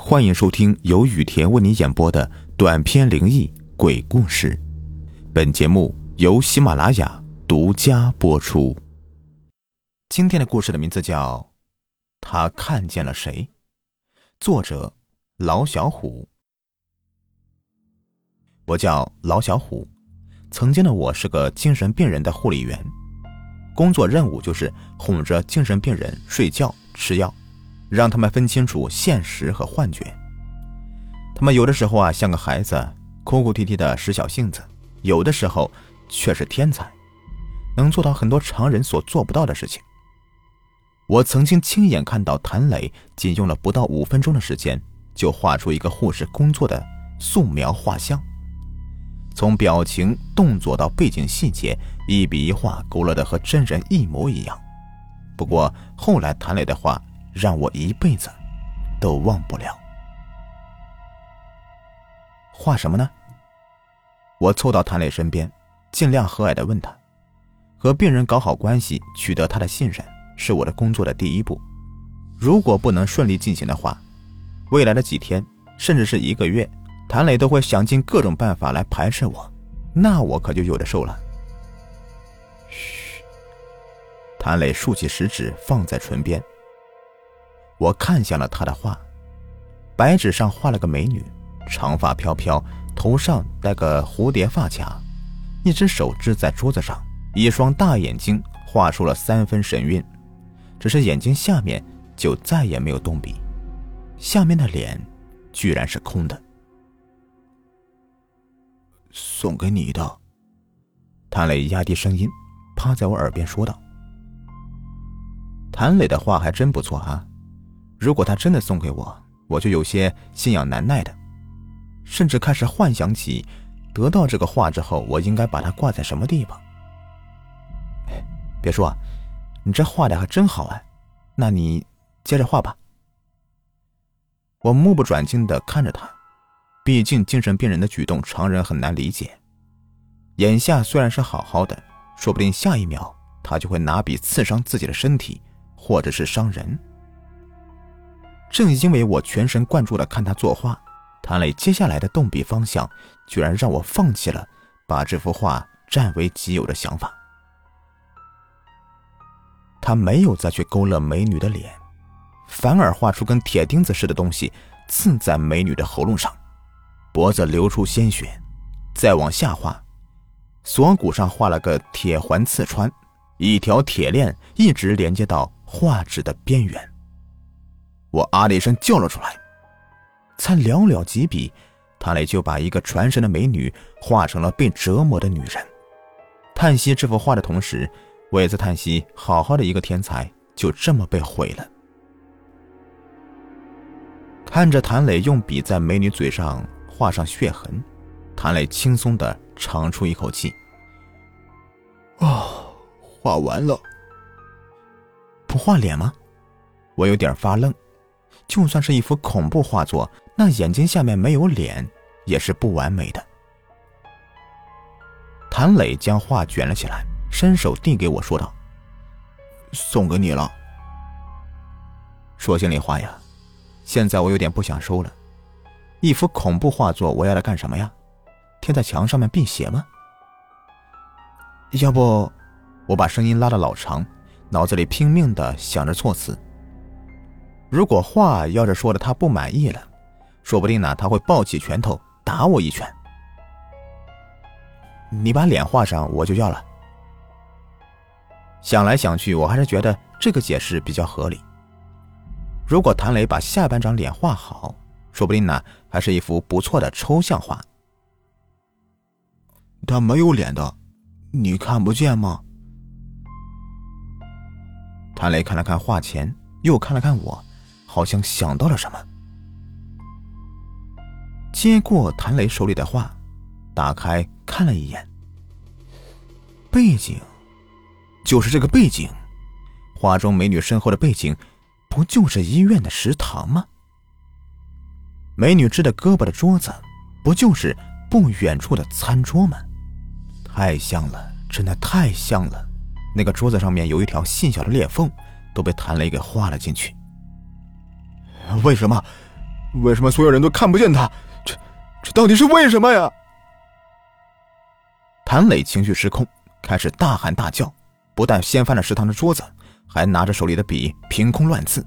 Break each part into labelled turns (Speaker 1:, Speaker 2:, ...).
Speaker 1: 欢迎收听由雨田为你演播的短篇灵异鬼故事。本节目由喜马拉雅独家播出。今天的故事的名字叫《他看见了谁》，作者老小虎。我叫老小虎，曾经的我是个精神病人的护理员，工作任务就是哄着精神病人睡觉、吃药。让他们分清楚现实和幻觉。他们有的时候啊像个孩子，哭哭啼啼的使小性子；有的时候却是天才，能做到很多常人所做不到的事情。我曾经亲眼看到谭磊仅用了不到五分钟的时间，就画出一个护士工作的素描画像，从表情、动作到背景细节，一笔一画勾勒的和真人一模一样。不过后来谭磊的画。让我一辈子都忘不了。画什么呢？我凑到谭磊身边，尽量和蔼的问他：“和病人搞好关系，取得他的信任，是我的工作的第一步。如果不能顺利进行的话，未来的几天，甚至是一个月，谭磊都会想尽各种办法来排斥我，那我可就有的受了。”嘘，谭磊竖起食指放在唇边。我看向了他的画，白纸上画了个美女，长发飘飘，头上戴个蝴蝶发卡，一只手支在桌子上，一双大眼睛画出了三分神韵，只是眼睛下面就再也没有动笔，下面的脸居然是空的。送给你的，谭磊压低声音，趴在我耳边说道：“谭磊的画还真不错哈。”如果他真的送给我，我就有些心痒难耐的，甚至开始幻想起，得到这个画之后，我应该把它挂在什么地方。别说，你这画的还真好哎，那你接着画吧。我目不转睛的看着他，毕竟精神病人的举动常人很难理解。眼下虽然是好好的，说不定下一秒他就会拿笔刺伤自己的身体，或者是伤人。正因为我全神贯注的看他作画，谭磊接下来的动笔方向，居然让我放弃了把这幅画占为己有的想法。他没有再去勾勒美女的脸，反而画出跟铁钉子似的东西刺在美女的喉咙上，脖子流出鲜血，再往下画，锁骨上画了个铁环刺穿，一条铁链一直连接到画纸的边缘。我啊的一声叫了出来，才寥寥几笔，谭磊就把一个传神的美女画成了被折磨的女人。叹息这幅画的同时，我也在叹息：好好的一个天才就这么被毁了。看着谭磊用笔在美女嘴上画上血痕，谭磊轻松的长出一口气：“哦，画完了。不画脸吗？”我有点发愣。就算是一幅恐怖画作，那眼睛下面没有脸也是不完美的。谭磊将画卷了起来，伸手递给我说道：“送给你了。”说心里话呀，现在我有点不想收了。一幅恐怖画作，我要来干什么呀？贴在墙上面辟邪吗？要不，我把声音拉得老长，脑子里拼命的想着措辞。如果话要是说的他不满意了，说不定呢他会抱起拳头打我一拳。你把脸画上，我就要了。想来想去，我还是觉得这个解释比较合理。如果谭磊把下半张脸画好，说不定呢还是一幅不错的抽象画。他没有脸的，你看不见吗？谭磊看了看画前，又看了看我。好像想到了什么，接过谭磊手里的画，打开看了一眼。背景，就是这个背景，画中美女身后的背景，不就是医院的食堂吗？美女支的胳膊的桌子，不就是不远处的餐桌吗？太像了，真的太像了。那个桌子上面有一条细小的裂缝，都被谭磊给画了进去。为什么？
Speaker 2: 为什么所有人都看不见他？这这到底是为什么呀？
Speaker 1: 谭磊情绪失控，开始大喊大叫，不但掀翻了食堂的桌子，还拿着手里的笔凭空乱刺。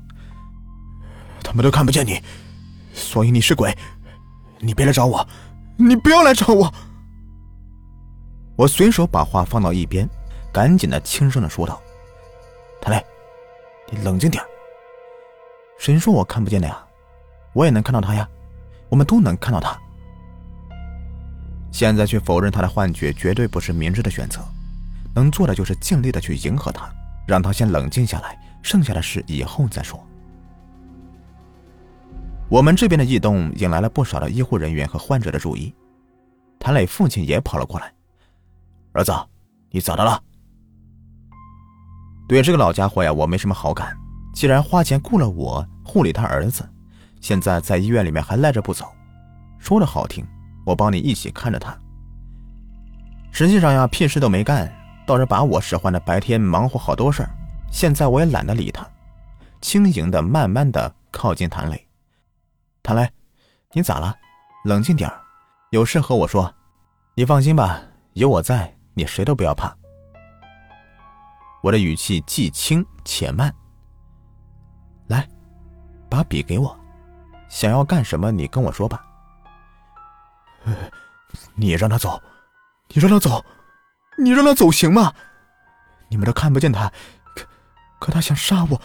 Speaker 2: 他们都看不见你，所以你是鬼。你别来找我，你不要来找我。
Speaker 1: 我随手把话放到一边，赶紧的轻声的说道：“谭磊，你冷静点。谁说我看不见的呀？我也能看到他呀，我们都能看到他。”现在去否认他的幻觉，绝对不是明智的选择。能做的就是尽力的去迎合他，让他先冷静下来，剩下的事以后再说。我们这边的异动引来了不少的医护人员和患者的注意，谭磊父亲也跑了过来：“儿子，你咋的了？”对这个老家伙呀，我没什么好感。既然花钱雇了我护理他儿子，现在在医院里面还赖着不走，说的好听。我帮你一起看着他。实际上呀，屁事都没干，倒是把我使唤的白天忙活好多事儿。现在我也懒得理他，轻盈的、慢慢的靠近谭磊。谭磊，你咋了？冷静点儿，有事和我说。你放心吧，有我在，你谁都不要怕。我的语气既轻且慢。把笔给我，想要干什么，你跟我说吧。
Speaker 2: 你让他走，你让他走，你让他走行吗？你们都看不见他，可可他想杀我，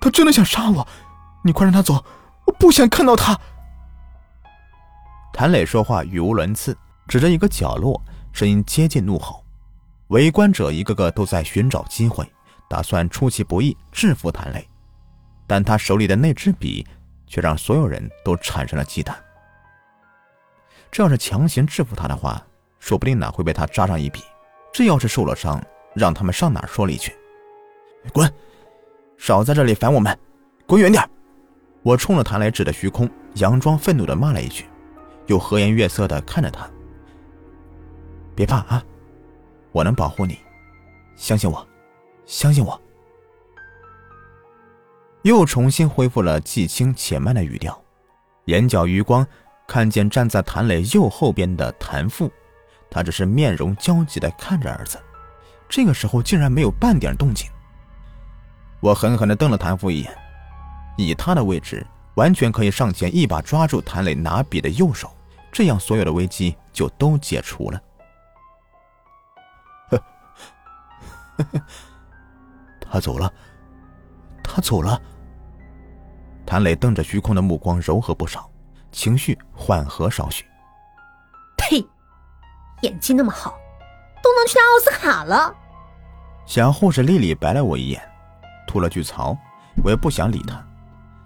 Speaker 2: 他真的想杀我！你快让他走，我不想看到他。
Speaker 1: 谭磊说话语无伦次，指着一个角落，声音接近怒吼。围观者一个个都在寻找机会，打算出其不意制服谭磊，但他手里的那支笔却让所有人都产生了忌惮。这要是强行制服他的话，说不定呢会被他扎上一笔。这要是受了伤，让他们上哪说理去？滚！少在这里烦我们，滚远点！我冲着弹来指的虚空，佯装愤怒的骂了一句，又和颜悦色的看着他。别怕啊，我能保护你，相信我，相信我。又重新恢复了既轻且慢的语调，眼角余光。看见站在谭磊右后边的谭父，他只是面容焦急的看着儿子，这个时候竟然没有半点动静。我狠狠的瞪了谭父一眼，以他的位置，完全可以上前一把抓住谭磊拿笔的右手，这样所有的危机就都解除了。他走了，他走了。谭磊瞪着虚空的目光柔和不少。情绪缓和少许。
Speaker 3: 呸！演技那么好，都能去拿奥斯卡了。
Speaker 1: 小护士丽丽白了我一眼，吐了句槽。我也不想理她。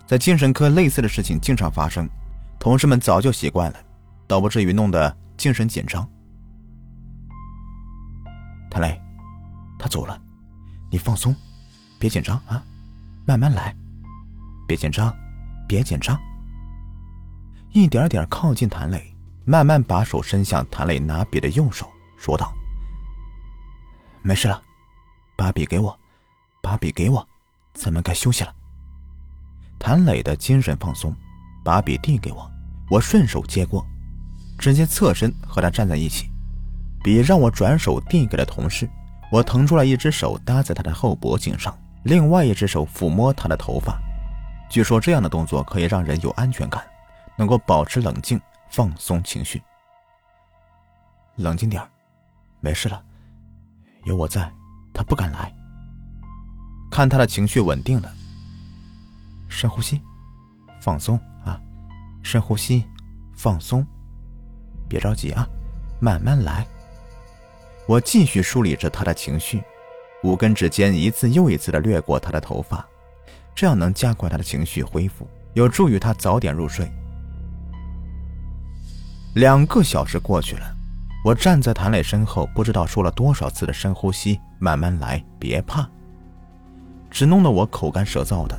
Speaker 1: 在精神科，类似的事情经常发生，同事们早就习惯了，倒不至于弄得精神紧张。谭磊，他走了，你放松，别紧张啊，慢慢来，别紧张，别紧张。一点点靠近谭磊，慢慢把手伸向谭磊拿笔的右手，说道：“没事了，把笔给我，把笔给我，咱们该休息了。”谭磊的精神放松，把笔递给我，我顺手接过，直接侧身和他站在一起。笔让我转手递给了同事，我腾出了一只手搭在他的后脖颈上，另外一只手抚摸他的头发。据说这样的动作可以让人有安全感。能够保持冷静，放松情绪。冷静点没事了，有我在，他不敢来。看他的情绪稳定了，深呼吸，放松啊，深呼吸，放松，别着急啊，慢慢来。我继续梳理着他的情绪，五根指尖一次又一次的掠过他的头发，这样能加快他的情绪恢复，有助于他早点入睡。两个小时过去了，我站在谭磊身后，不知道说了多少次的深呼吸，慢慢来，别怕。只弄得我口干舌燥的，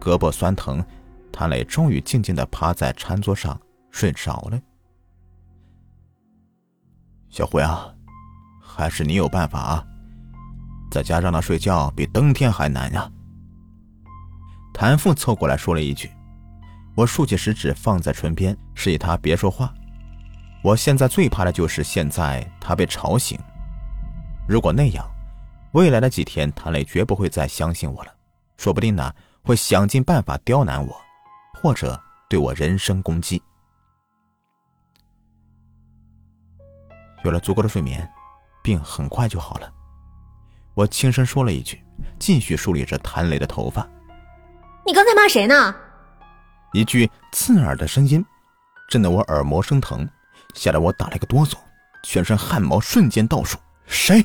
Speaker 1: 胳膊酸疼。谭磊终于静静的趴在餐桌上睡着了。小辉啊，还是你有办法啊，在家让他睡觉比登天还难呀。谭父凑过来说了一句，我竖起食指放在唇边，示意他别说话。我现在最怕的就是现在他被吵醒。如果那样，未来的几天谭磊绝不会再相信我了，说不定呢会想尽办法刁难我，或者对我人身攻击。有了足够的睡眠，病很快就好了。我轻声说了一句，继续梳理着谭磊的头发。
Speaker 3: 你刚才骂谁呢？
Speaker 1: 一句刺耳的声音，震得我耳膜生疼，吓得我打了个哆嗦，全身汗毛瞬间倒竖。谁？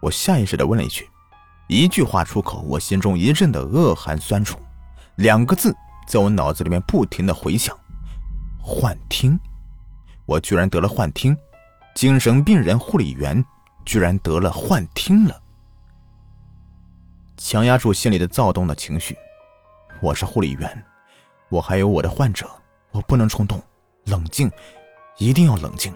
Speaker 1: 我下意识的问了一句。一句话出口，我心中一阵的恶寒酸楚，两个字在我脑子里面不停的回响：幻听。我居然得了幻听。精神病人护理员居然得了幻听了，强压住心里的躁动的情绪。我是护理员，我还有我的患者，我不能冲动，冷静，一定要冷静。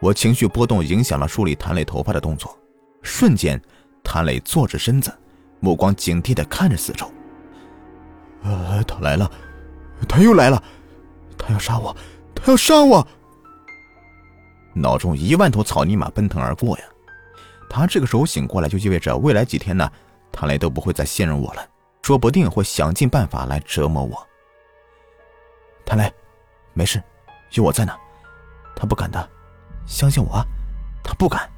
Speaker 1: 我情绪波动影响了梳理谭磊头发的动作，瞬间，谭磊坐直身子，目光警惕的看着四周。
Speaker 2: 呃，他来了，他又来了，他要杀我，他要杀我。
Speaker 1: 脑中一万头草泥马奔腾而过呀！他这个时候醒过来，就意味着未来几天呢，谭磊都不会再信任我了，说不定会想尽办法来折磨我。谭磊，没事，有我在呢，他不敢的，相信我，他不敢。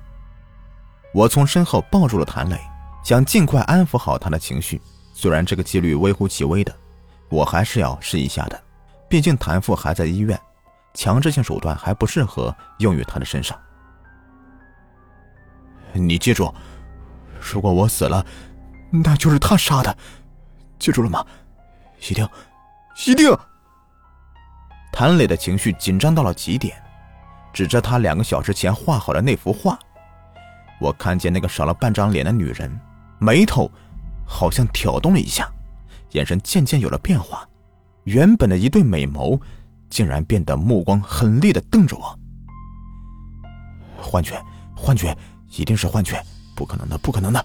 Speaker 1: 我从身后抱住了谭磊，想尽快安抚好他的情绪。虽然这个几率微乎其微的，我还是要试一下的，毕竟谭父还在医院。强制性手段还不适合用于他的身上。
Speaker 2: 你记住，如果我死了，那就是他杀的，记住了吗？一定，一定。
Speaker 1: 谭磊的情绪紧张到了极点，指着他两个小时前画好的那幅画。我看见那个少了半张脸的女人，眉头好像挑动了一下，眼神渐渐有了变化，原本的一对美眸。竟然变得目光狠厉的瞪着我。幻觉，幻觉，一定是幻觉，不可能的，不可能的！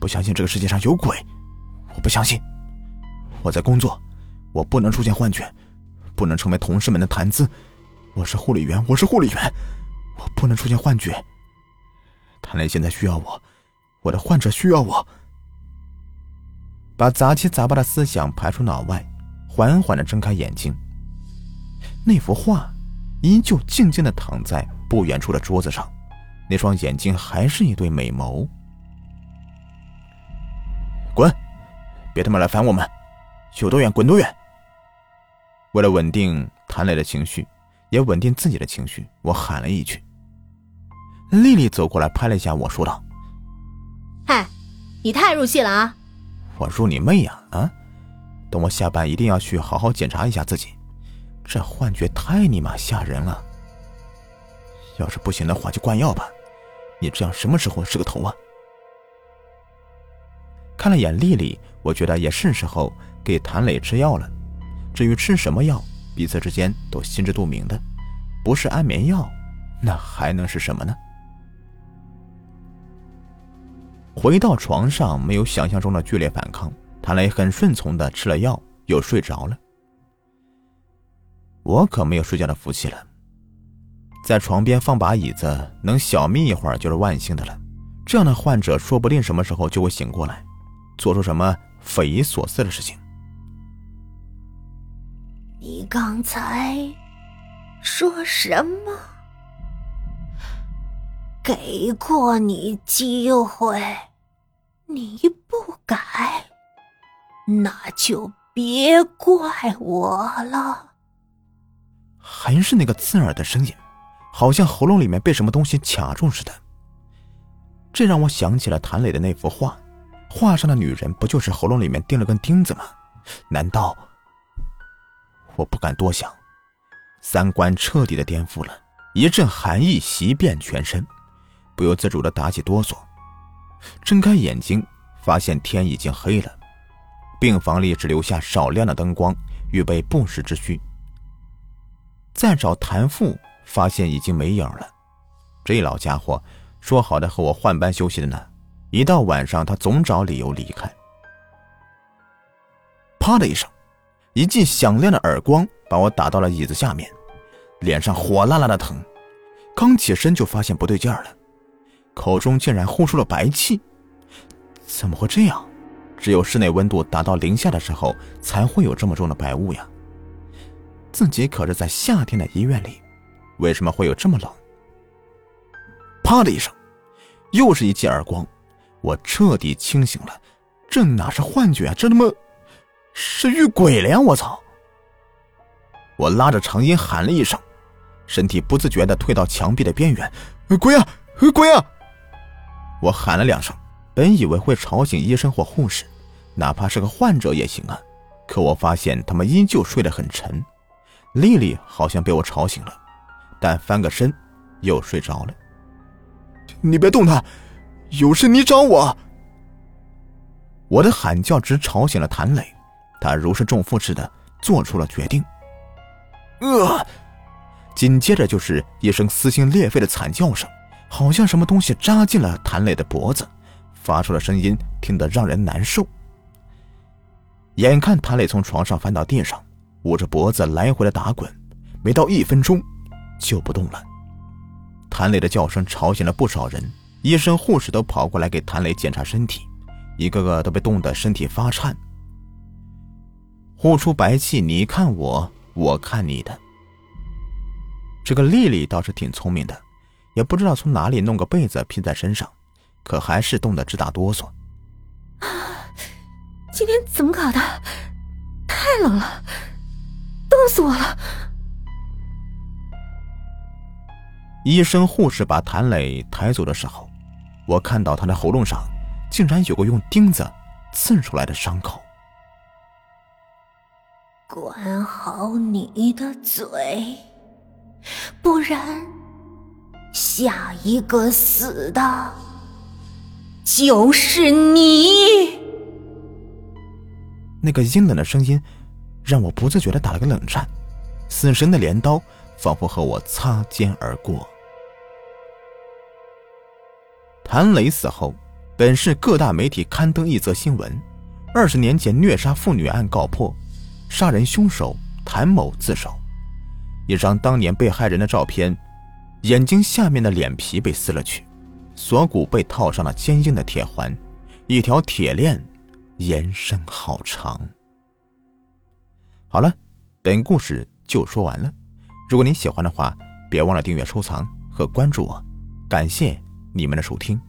Speaker 1: 不相信这个世界上有鬼，我不相信。我在工作，我不能出现幻觉，不能成为同事们的谈资。我是护理员，我是护理员，我不能出现幻觉。谭磊现在需要我，我的患者需要我。把杂七杂八的思想排出脑外，缓缓的睁开眼睛。那幅画依旧静静的躺在不远处的桌子上，那双眼睛还是一对美眸。别他妈来烦我们！有多远滚多远！为了稳定谭磊的情绪，也稳定自己的情绪，我喊了一句。丽丽走过来拍了一下我说道：“
Speaker 3: 嗨，你太入戏了啊！”
Speaker 1: 我入你妹呀！啊！等我下班一定要去好好检查一下自己。这幻觉太尼玛吓人了！要是不行的话，就灌药吧。你这样什么时候是个头啊？看了眼丽丽，我觉得也是时候给谭磊吃药了。至于吃什么药，彼此之间都心知肚明的，不是安眠药，那还能是什么呢？回到床上，没有想象中的剧烈反抗，谭磊很顺从的吃了药，又睡着了。我可没有睡觉的福气了，在床边放把椅子，能小眯一会儿就是万幸的了。这样的患者说不定什么时候就会醒过来，做出什么匪夷所思的事情。
Speaker 3: 你刚才说什么？给过你机会，你不改，那就别怪我了。
Speaker 1: 还是那个刺耳的声音，好像喉咙里面被什么东西卡住似的。这让我想起了谭磊的那幅画，画上的女人不就是喉咙里面钉了根钉子吗？难道……我不敢多想，三观彻底的颠覆了，一阵寒意袭遍全身，不由自主的打起哆嗦。睁开眼睛，发现天已经黑了，病房里只留下少量的灯光，预备不时之需。再找谭父，发现已经没影了。这老家伙说好的和我换班休息的呢，一到晚上他总找理由离开。啪的一声，一记响亮的耳光把我打到了椅子下面，脸上火辣辣的疼。刚起身就发现不对劲儿了，口中竟然呼出了白气。怎么会这样？只有室内温度达到零下的时候才会有这么重的白雾呀。自己可是在夏天的医院里，为什么会有这么冷？啪的一声，又是一记耳光，我彻底清醒了。这哪是幻觉啊？这他妈是遇鬼了呀！我操！我拉着长音喊了一声，身体不自觉的退到墙壁的边缘。鬼啊！鬼啊！我喊了两声，本以为会吵醒医生或护士，哪怕是个患者也行啊。可我发现他们依旧睡得很沉。丽丽好像被我吵醒了，但翻个身又睡着了。
Speaker 2: 你别动他，有事你找我。
Speaker 1: 我的喊叫直吵醒了谭磊，他如释重负似的做出了决定。呃，紧接着就是一声撕心裂肺的惨叫声，好像什么东西扎进了谭磊的脖子，发出的声音听得让人难受。眼看谭磊从床上翻到地上。捂着脖子来回的打滚，没到一分钟就不动了。谭磊的叫声吵醒了不少人，医生护士都跑过来给谭磊检查身体，一个个都被冻得身体发颤，呼出白气。你看我，我看你的。这个丽丽倒是挺聪明的，也不知道从哪里弄个被子披在身上，可还是冻得直打哆嗦。
Speaker 3: 今天怎么搞的？太冷了。冻死我了！
Speaker 1: 医生护士把谭磊抬走的时候，我看到他的喉咙上竟然有个用钉子刺出来的伤口。
Speaker 3: 管好你的嘴，不然下一个死的就是你。
Speaker 1: 那个阴冷的声音。让我不自觉的打了个冷战，死神的镰刀仿佛和我擦肩而过。谭磊死后，本市各大媒体刊登一则新闻：二十年前虐杀妇女案告破，杀人凶手谭某自首。一张当年被害人的照片，眼睛下面的脸皮被撕了去，锁骨被套上了坚硬的铁环，一条铁链延伸好长。好了，本故事就说完了。如果您喜欢的话，别忘了订阅、收藏和关注我。感谢你们的收听。